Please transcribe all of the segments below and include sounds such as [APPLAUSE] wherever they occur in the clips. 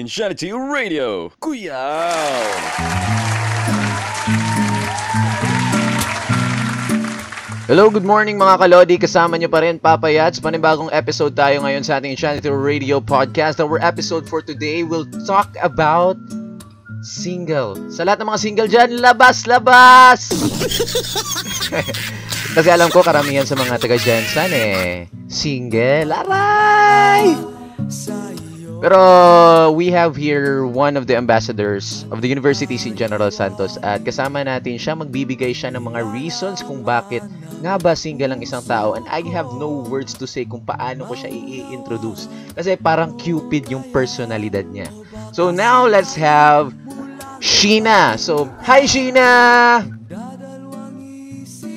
Insanity Radio, Kuya! Hello, good morning mga kalodi. Kasama nyo pa rin, Papa Yats. Panibagong episode tayo ngayon sa ating Insanity Radio podcast. Our episode for today will talk about single. Sa lahat ng mga single dyan, labas, labas! [LAUGHS] Kasi alam ko, karamihan sa mga taga Jensen eh, single. Aray! Pero we have here one of the ambassadors of the universities in General Santos at kasama natin siya, magbibigay siya ng mga reasons kung bakit nga ba single ang isang tao and I have no words to say kung paano ko siya i-introduce. Kasi parang Cupid yung personalidad niya. So now let's have Sheena. So, hi Sheena!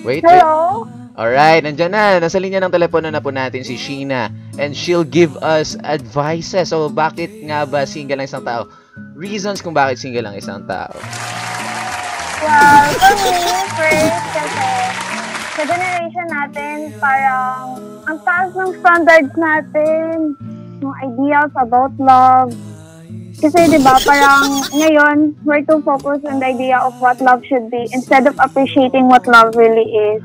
Wait, wait. Alright, nandyan na. Nasa linya ng telepono na po natin si Sheena. And she'll give us advices. So, bakit nga ba single ang isang tao? Reasons kung bakit single ang isang tao. Well, for me, first, kasi sa generation natin, parang ang taas ng standards natin, yung ideals about love. Kasi, di ba, parang ngayon, we're too focused on the idea of what love should be instead of appreciating what love really is.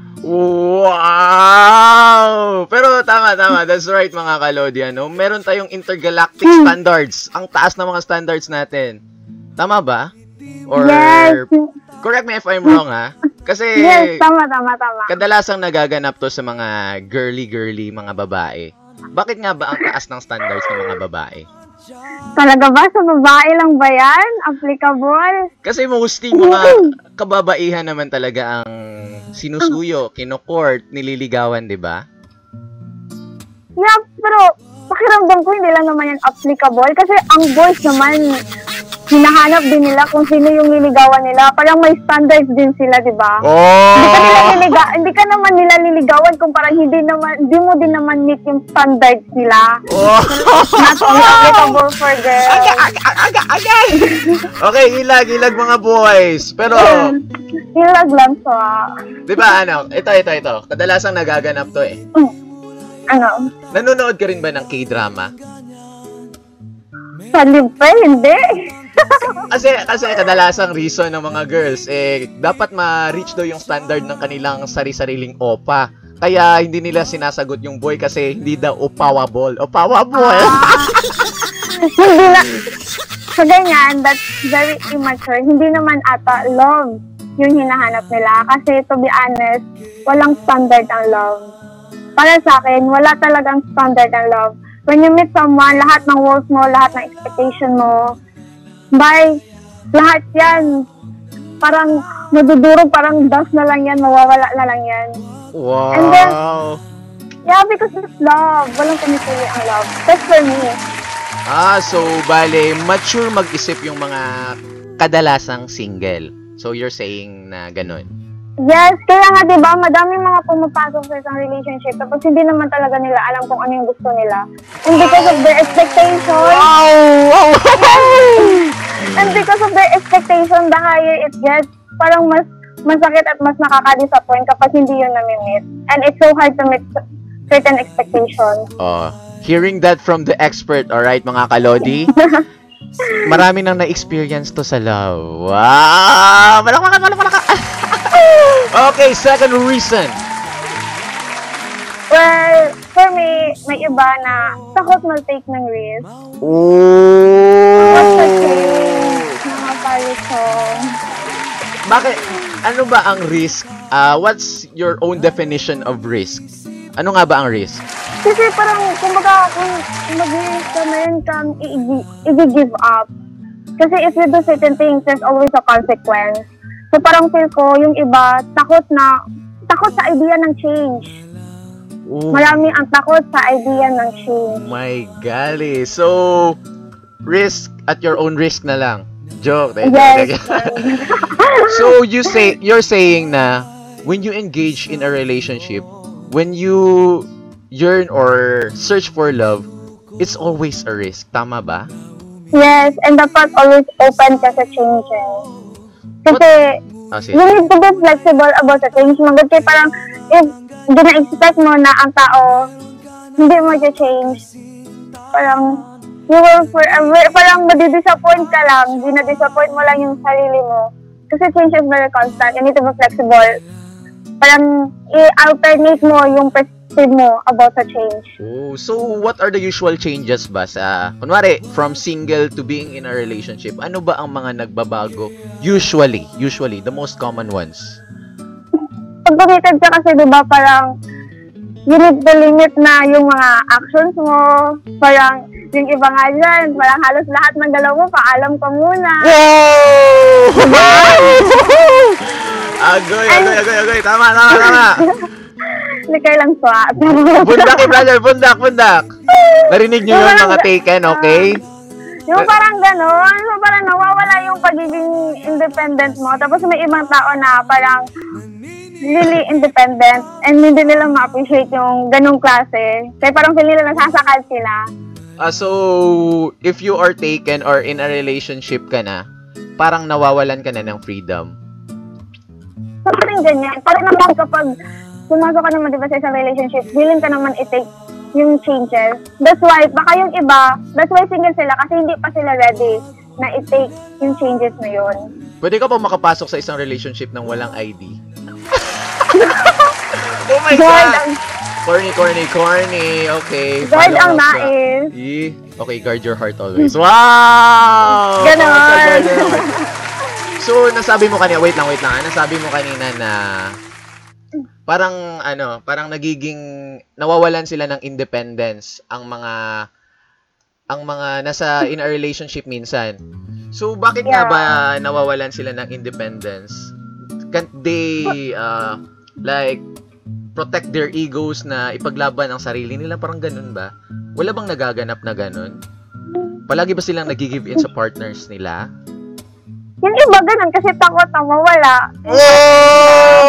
Wow! Pero tama, tama. That's right, mga kalodi. Ano? Meron tayong intergalactic standards. Ang taas ng mga standards natin. Tama ba? Or, yes! correct me if I'm wrong, ha? Kasi, Yes, tama, tama, tama. kadalasang nagaganap to sa mga girly-girly mga babae. Bakit nga ba ang taas ng standards ng mga babae? Talaga ba? Sa babae lang ba yan? Applicable? Kasi mostly mga kababaihan naman talaga ang sinusuyo, kinokort, nililigawan, di ba? Yeah, pero pakiramdam ko hindi lang naman yan applicable kasi ang boys naman hinahanap din nila kung sino yung niligawan nila. Parang may standards din sila, di ba? Hindi ka nila Oh! niliga, hindi ka naman nila niligawan kung parang hindi naman hindi mo din naman meet yung standards nila. Oh! Not only [LAUGHS] applicable for girls. Aga, aga, aga, aga! Okay, ilag, ilag mga boys. Pero, [LAUGHS] Ilag lang so, ah. di ba ano, ito, ito, ito. Kadalasang nagaganap to eh. ano, Nanonood ka rin ba ng K-drama? sa libre, hindi. [LAUGHS] Kasi, kasi kadalasang reason ng mga girls, eh, dapat ma-reach daw yung standard ng kanilang sari-sariling opa. Kaya hindi nila sinasagot yung boy kasi hindi daw opawable. Opawable! na, [LAUGHS] sa ganyan, that's very immature. Hindi naman ata love yung hinahanap nila. Kasi to be honest, walang standard ang love. Para sa akin, wala talagang standard ang love. When you meet someone, lahat ng walls mo, lahat ng expectation mo, bye, lahat yan, parang nadudurog, parang dust na lang yan, mawawala na lang yan. wow! And then- Yeah, because it's love. Walang pinipili ang love. That's for me. ah, so, bale, mature mag-isip yung mga kadalasang single. So, you're saying na ganun. Yes, kaya nga 'di ba, madaming mga pumapasok sa isang relationship tapos hindi naman talaga nila alam kung ano yung gusto nila. And because of their expectations, Wow! [LAUGHS] and because of their expectation, the higher it gets, parang mas masakit at mas nakaka-disappoint kapag hindi yun nami-meet. And it's so hard to meet certain expectations. Oh, hearing that from the expert, alright mga kalodi? [LAUGHS] Marami nang na-experience to sa love. Wow! Malakpakan, malakpakan! [LAUGHS] okay, second reason. Well, for me, may iba na takot mag-take ng risk. Takot sa change, mga parisong. Bakit? Ano ba ang risk? Ah, what's your own definition of risk? Ano nga ba ang risk? Kasi parang, kumbaga, kung mag-risk ka, meron kang i- i-give up. Kasi if you do certain things, there's always a consequence. So parang feel ko, yung iba, takot na, takot sa idea ng change. Oh Marami ang takot sa idea ng change. my golly. So, risk at your own risk na lang. Joke. Yes. [LAUGHS] so you say you're saying na when you engage in a relationship, when you yearn or search for love, it's always a risk. Tama ba? Yes, and dapat always open ka sa changes. Kasi, sige. you need to be flexible about the change mo. Kasi parang, if gina-expect mo na ang tao hindi mo change parang you will forever, parang madidisappoint ka lang, dinadisappoint mo lang yung sarili mo. Kasi change is very constant, you need to be flexible. Parang i-alternate mo yung perspective mo about sa change. Oh, so what are the usual changes ba sa kunwari from single to being in a relationship? Ano ba ang mga nagbabago? Usually, usually the most common ones. Pag committed ka kasi, di ba, parang you need to limit na yung mga actions mo. Parang yung iba nga dyan, parang halos lahat ng galaw mo, paalam ka muna. [LAUGHS] agoy, agoy, agoy, agoy. Tama, tama, tama. [LAUGHS] Kayo lang swat. Bundak eh, brother. Bundak, bundak. Narinig niyo yun mga taken, okay? Yung parang gano'n, so parang nawawala yung pagiging independent mo. Tapos may ibang tao na parang really independent and hindi nila ma-appreciate yung ganong klase. Kaya parang feel nila nasasakal sila. Ah, so, if you are taken or in a relationship ka na, parang nawawalan ka na ng freedom. So parang ganyan. Parang naman kapag pumasok ka naman diba sa isang relationship, willing ka naman i-take yung changes. That's why, baka yung iba, that's why single sila kasi hindi pa sila ready na i-take yung changes na yun. Pwede ka pa makapasok sa isang relationship ng walang ID? [LAUGHS] oh my God! ang, Corny, corny, corny. Okay. guard ang nais. Eh, Okay, guard your heart always. Wow! [LAUGHS] Ganon. So, nasabi mo kanina, wait lang, wait lang. ah. Nasabi mo kanina na parang ano, parang nagiging nawawalan sila ng independence ang mga ang mga nasa in a relationship minsan. So, bakit nga Yeah. ba nawawalan sila ng independence? Can't they uh, like protect their egos na ipaglaban ang sarili nila? Parang ganun ba? Wala bang nagaganap na ganun? Palagi ba silang nag-give in sa partners nila? Yung iba ganun kasi takot na mawala. Oh!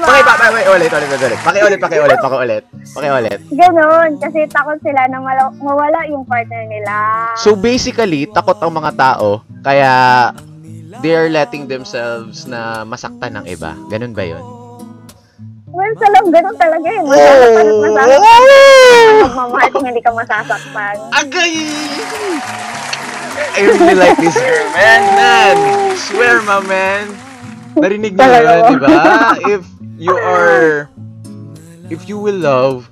Ba? Paki, pa, pa, wait, ulit, ulit, ulit, ulit. Paki ulit, paki ulit, paki ulit. Paki ulit. Ganun. Kasi takot sila na mala- mawala yung partner nila. So basically, takot ang mga tao, kaya they are letting themselves na masaktan ng iba. Ganun ba yun? well, sa loob, ganun talaga yun. At masasaktan. Magmamahal kung hindi ka masasaktan. Agay! I really like this girl, man, man. Swear, my man. Narinig niyo yun, di ba? If you are, if you will love,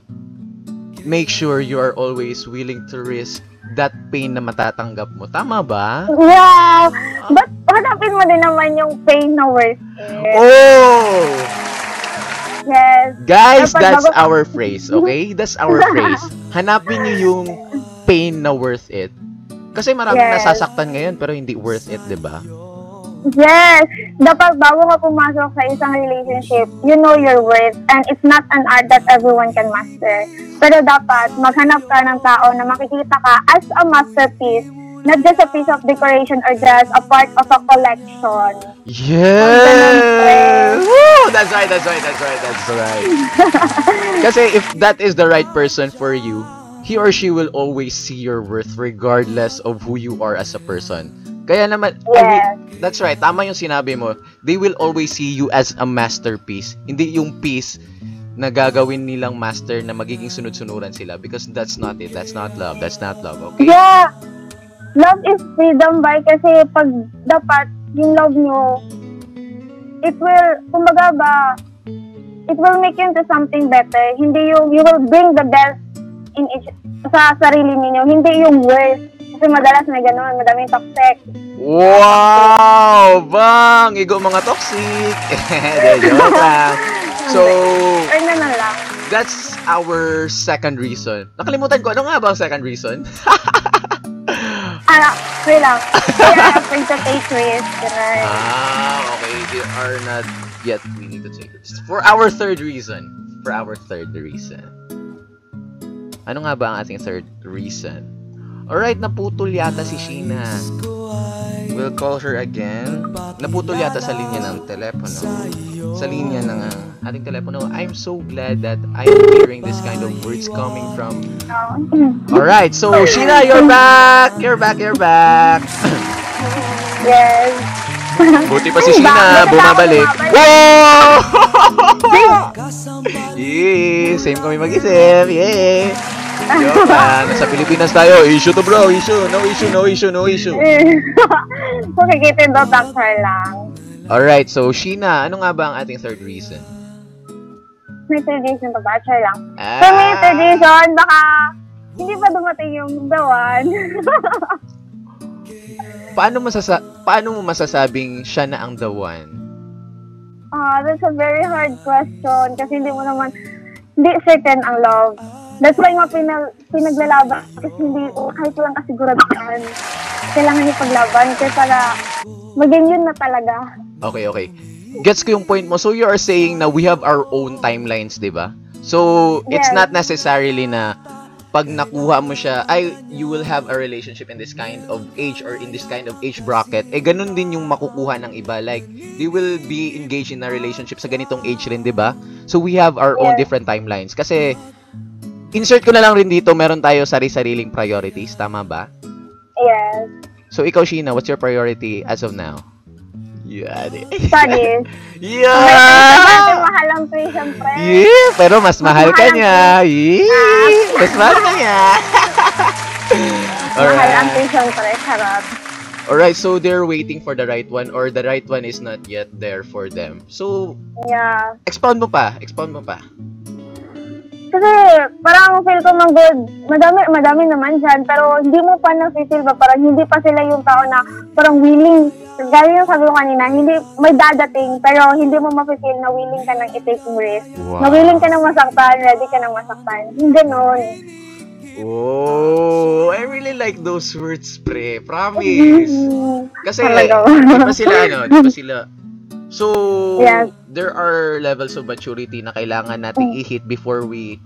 make sure you are always willing to risk that pain na matatanggap mo. Tama ba? Wow! But hanapin mo din naman yung pain na worth it. Oh! Yes. Guys, Dapat that's bago- our phrase, okay? That's our [LAUGHS] phrase. Hanapin niyo yung pain na worth it. Kasi maraming Yes. nasasaktan ngayon pero hindi worth it, di ba? Yes. Dapat bago ka pumasok sa isang relationship, you know your worth and it's not an art that everyone can master. Pero dapat maghanap ka ng tao na makikita ka as a masterpiece, not just a piece of decoration or just a part of a collection. Yes! Woo! That's right, that's right, that's right, that's right. [LAUGHS] Kasi if that is the right person for you, he or she will always see your worth regardless of who you are as a person. Kaya naman, Yes. that's right, tama yung sinabi mo. They will always see you as a masterpiece. Hindi yung piece na gagawin nilang master na magiging sunod-sunuran sila because that's not it. That's not love. That's not love, okay? Yeah. Love is freedom by kasi pag dapat yung love nyo, it will, kumbaga ba, it will make you into something better. Hindi yung, you will bring the best in each, sa sarili ninyo. Hindi yung worst. Kasi madalas may ganun, madaming toxic. Wow! Bang! Igo mga toxic! [LAUGHS] Joke lang. [LAUGHS] So, Or na lang. that's our second reason. Nakalimutan ko, ano nga ba ang second reason? [LAUGHS] Ah, wait lang. Kaya afraid to take risks. Ganun. ah, okay. They are not yet we need to take it. For our third reason. For our third reason. Ano nga ba ang ating third reason? Alright, naputol yata si Sheena. We'll call her again. Naputol yata sa linya ng telepono. Sa linya ng ah, ating telepono. I'm so glad that I'm hearing this kind of words coming from Oh. Alright, so Sheena, you're back! You're back, you're back! yes. Buti pa si Sheena, bumabalik. Wow! Yee, [LAUGHS] same kami mag-isip. Yay! Joke lang. Sa Pilipinas tayo. Issue to bro. Issue. No issue, no issue, no issue. [LAUGHS] Makikita do doctor lang. Alright, so Sheena, ano nga ba ang ating third reason? May tradition pa ba? Char lang. Ah, So may tradition, baka hindi pa dumating yung the one. [LAUGHS] paano, masasa paano mo masasabing siya na ang the one? Ah, that's a very hard question kasi hindi mo naman, hindi certain ang love. That's why nga pinag, pinaglalaban kasi hindi, kahit lang kasiguraduhan, kailangan niyo paglaban kasi para maging yun na talaga. Okay, okay. Gets ko yung point mo. So you are saying na we have our own timelines, 'di ba? So it's Yes. not necessarily na pag nakuha mo siya, ay, you will have a relationship in this kind of age or in this kind of age bracket, eh, ganun din yung makukuha ng iba. Like, they will be engaged in a relationship sa ganitong age rin, di ba? So, we have our own Yes. different timelines. Kasi, insert ko na lang rin dito, meron tayo sari-sariling priorities, tama ba? Yes. So, ikaw, Sheena, what's your priority as of now? [LAUGHS] Yeah. Studies. yeah! Natin mahal ang pay, syempre. Yeah, pero mas mahal ka mahal ang niya. Yeah, mas mahal ka niya. Mahal ang Alright. syempre. Charot. Alright, so they're waiting for the right one or the right one is not yet there for them. So, Yeah. expound mo pa. Expound mo pa. Kasi parang feel ko mang good. Madami, madami naman dyan. Pero hindi mo pa na-feel ba? Parang hindi pa sila yung tao na parang willing. Gaya yung sabi ko kanina, hindi, may dadating. Pero hindi mo ma-feel na willing ka nang i-take risk. Wow. Na willing ka nang masaktan, ready ka nang masaktan. Yung Ganon. Oh, I really like those words, pre. Promise. Kasi, Talaga. di pa sila, ano, di pa sila. So, Yes. there are levels of maturity na kailangan nating i-hit before we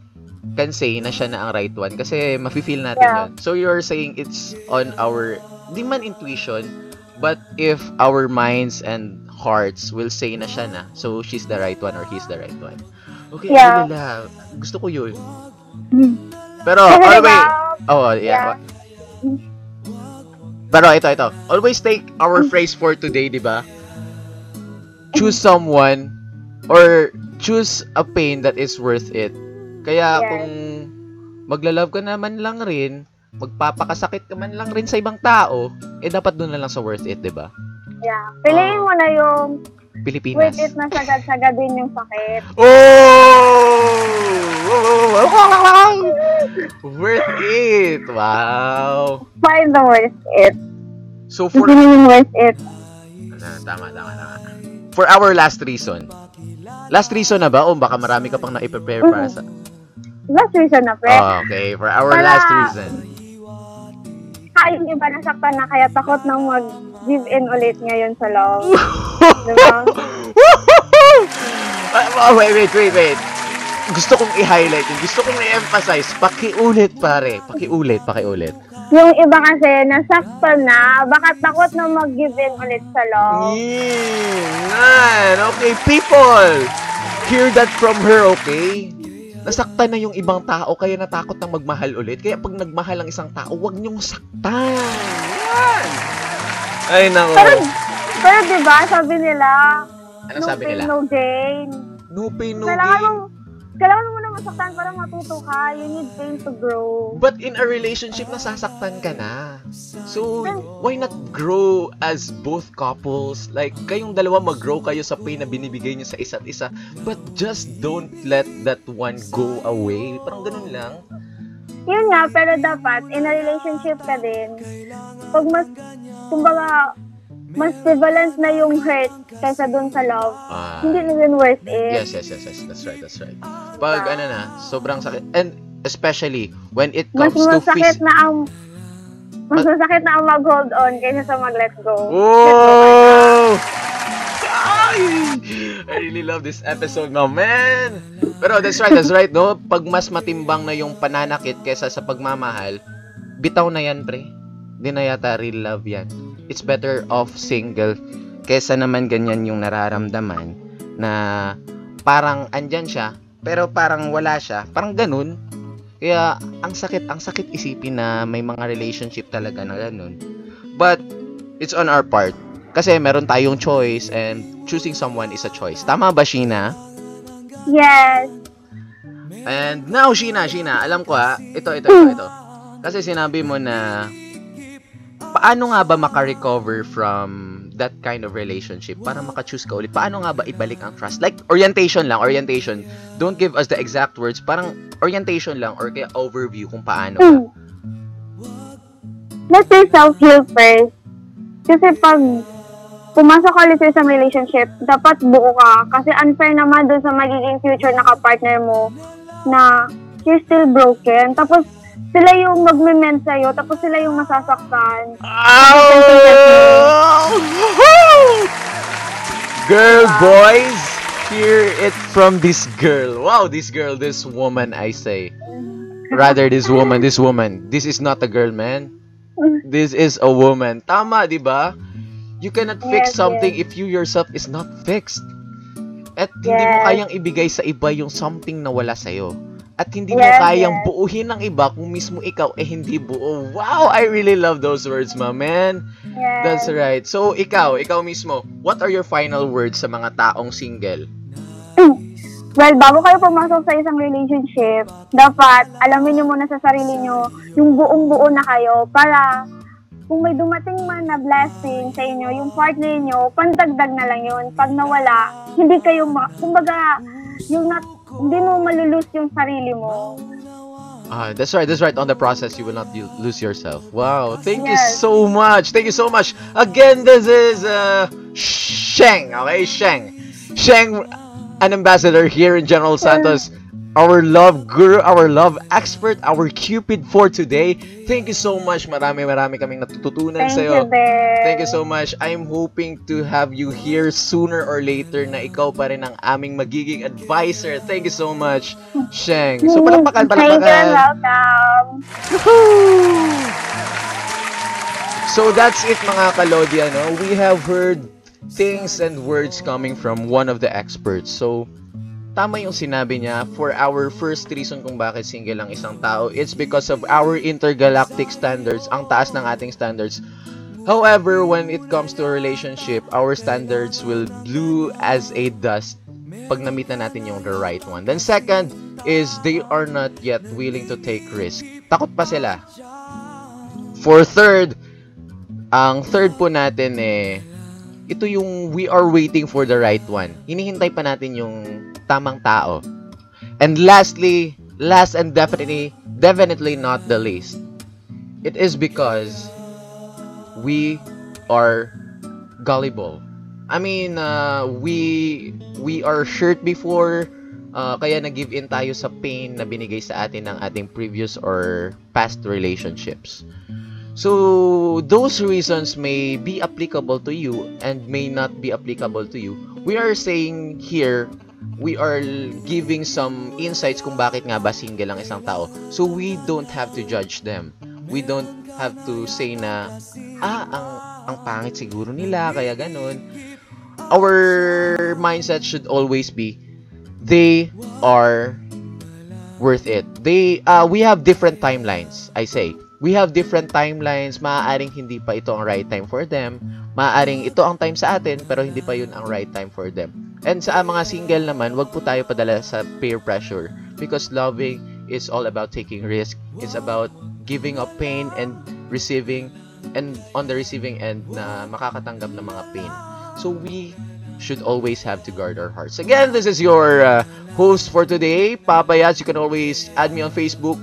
can say na siya na ang right one. Kasi, mafe-feel natin Yeah. yun. So, you're saying it's on our, di man intuition, but if our minds and hearts will say na siya na, so she's the right one or he's the right one. Okay, Yeah. yeah. Gusto ko yun. Pero, Kasi always, oh, yeah. Pero ito, ito. Always take our phrase for today, di ba? Choose someone or choose a pain that is worth it. Kaya Yes. kung maglalove ka naman lang rin, magpapakasakit ka man lang rin sa ibang tao, eh dapat doon na lang sa worth it, di ba? yeah. Piliin mo na yung Pilipinas. worth it na sagad-sagad din yung sakit. Oh! worth it! Wow! Find the worth it. So for Hindi yung worth it. Tama, tama, tama. For our last reason. Last reason na ba? O baka marami ka pang na-prepare para sa... Last reason na, pre. Oh, okay, for our Para- last reason. Ah, yung iba nasaktan na kaya takot nang mag-give in ulit ngayon sa love. [LAUGHS] diba? [LAUGHS] Ah, oh, wait, wait, wait, wait. Gusto kong i-highlight yun. Gusto kong i-emphasize. Pakiulit, pare. Pakiulit, pakiulit. Yung iba kasi nasaktan na, baka takot na mag-give in ulit sa love. Mm, man. Okay, people. Hear that from her, okay? Nasaktan na yung ibang tao, kaya natakot nang magmahal ulit. Kaya pag nagmahal ang isang tao, huwag niyong saktan. Yan. Ay, nako. Pero, pero diba, sabi nila, Ano no sabi pain, nila? no gain. No pain, no Kailangan gain. mo, kailangan mo na masaktan para matuto ka. You need pain to grow. But in a relationship, nasasaktan ka na. So, why not grow as both couples? Like, kayong dalawa mag-grow kayo sa pain na binibigay niyo sa isa't isa. But just don't let that one go away. Parang ganun lang. Yun nga, pero dapat, in a relationship ka din, pag mas, kumbaga, mas prevalent na yung hurt kaysa dun sa love, Ah, hindi na din worth it. yes, yes, yes, yes. That's right, that's right. Pag ano na, sobrang sakit. And especially, when it Mas comes to masakit phys- na ang mas masakit na ang mag-hold on kaysa sa mag-let go. Oh! Ay! I really love this episode, no, man! Pero that's right, that's right, no? Pag mas matimbang na yung pananakit kesa sa pagmamahal, bitaw na yan, pre. Hindi na yata real love yan. It's better off single kesa naman ganyan yung nararamdaman na parang andyan siya, pero parang wala siya. Parang ganun. Kaya, ang sakit, ang sakit isipin na may mga relationship talaga na ganun. But, it's on our part. Kasi meron tayong choice and choosing someone is a choice. Tama ba, Sheena? Yes. And now, Sheena, Sheena, alam ko ha, ito, ito, ito, ito. Kasi sinabi mo na, paano nga ba makarecover from that kind of relationship para maka-choose ka ulit? Paano nga ba ibalik ang trust? Like, orientation lang, orientation. Don't give us the exact words. Parang orientation lang or kaya overview kung paano. Hmm. Let's say self-heal first. Kasi pag pumasok ka ulit sa isang relationship, dapat buo ka. Kasi unfair naman dun sa magiging future na kapartner mo na you're still broken. Tapos, sila yung magme-mend sa'yo, tapos sila yung masasaktan. [LAUGHS] Girl, boys, hear it from this girl. Wow, this girl, this woman, I say. Rather, this woman, this woman. This is not a girl, man. This is a woman. Tama, di ba? You cannot fix Yes, something yes. if you yourself is not fixed. At hindi mo Yes. kayang ibigay sa iba yung something na wala sa'yo. At hindi mo Yes, kayang yes. buuhin ng iba kung mismo ikaw eh hindi buo. Wow, I really love those words, my man. Yes. That's right. So, ikaw, ikaw mismo, what are your final words sa mga taong single? Well, bago kayo pumasok sa isang relationship, dapat alamin niyo muna sa sarili niyo yung buong-buo na kayo para kung may dumating man na blessing sa inyo, yung partner niyo, pandagdag na lang yun. Pag nawala, hindi kayo, ma- kumbaga, yung not, hindi mo malulus yung sarili mo. Ah, that's right. That's right. On the process, you will not you- lose yourself. Wow. Thank you Yes. so much. Thank you so much. Again, this is uh, Sheng. Okay, Sheng. Sheng, an ambassador here in General Santos. Our love guru, our love expert, our Cupid for today. Thank you so much. Marami, marami kaming natututunan Thank sa'yo. you, Ben. Thank you so much. I'm hoping to have you here sooner or later na ikaw pa rin ang aming magiging advisor. Thank you so much, Sheng. So, palakpakan, Thank you, palakpakan. welcome. So, that's it mga kalodi, ano? We have heard things and words coming from one of the experts. So, tama yung sinabi niya, for our first reason kung bakit single ang isang tao, it's because of our intergalactic standards, ang taas ng ating standards. However, when it comes to a relationship, our standards will blue as a dust pag na-meet na natin yung the right one. Then second is they are not yet willing to take risk. Takot pa sila. For third, ang third po natin eh, ito yung we are waiting for the right one. Hinihintay pa natin yung tamang tao. And lastly, last and definitely, definitely not the least, it is because we are gullible. I mean, uh, we we are hurt before, uh, kaya nag-give in tayo sa pain na binigay sa atin ng ating previous or past relationships. So, those reasons may be applicable to you and may not be applicable to you. We are saying here, we are giving some insights kung bakit nga ba single ang isang tao. So, we don't have to judge them. We don't have to say na, ah, ang, ang pangit siguro nila, kaya ganun. Our mindset should always be, they are worth it. They, uh, we have different timelines, I say we have different timelines. Maaaring hindi pa ito ang right time for them. Maaaring ito ang time sa atin, pero hindi pa yun ang right time for them. And sa mga single naman, wag po tayo padala sa peer pressure. Because loving is all about taking risk. It's about giving up pain and receiving, and on the receiving end na makakatanggap ng mga pain. So we should always have to guard our hearts. Again, this is your uh, host for today, Papa Yats. You can always add me on Facebook,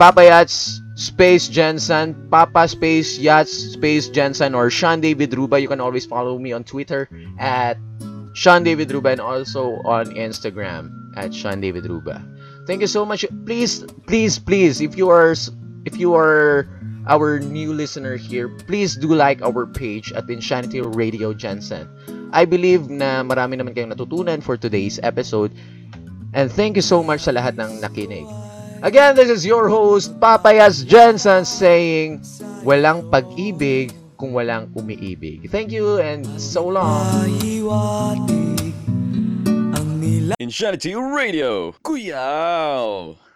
Papa Yats Space Jensen, Papa Space Yachts Space Jensen, or Sean David Ruba. You can always follow me on Twitter at Sean David Ruba and also on Instagram at Sean David Ruba. Thank you so much. Please, please, please, if you are if you are our new listener here, please do like our page at Insanity Radio Jensen. I believe na marami naman kayong natutunan for today's episode. And thank you so much sa lahat ng nakinig. Again, this is your host, Papayas Jensen, saying, walang pag-ibig kung walang umiibig. Thank you and so long. Insanity Radio. Kuyaw!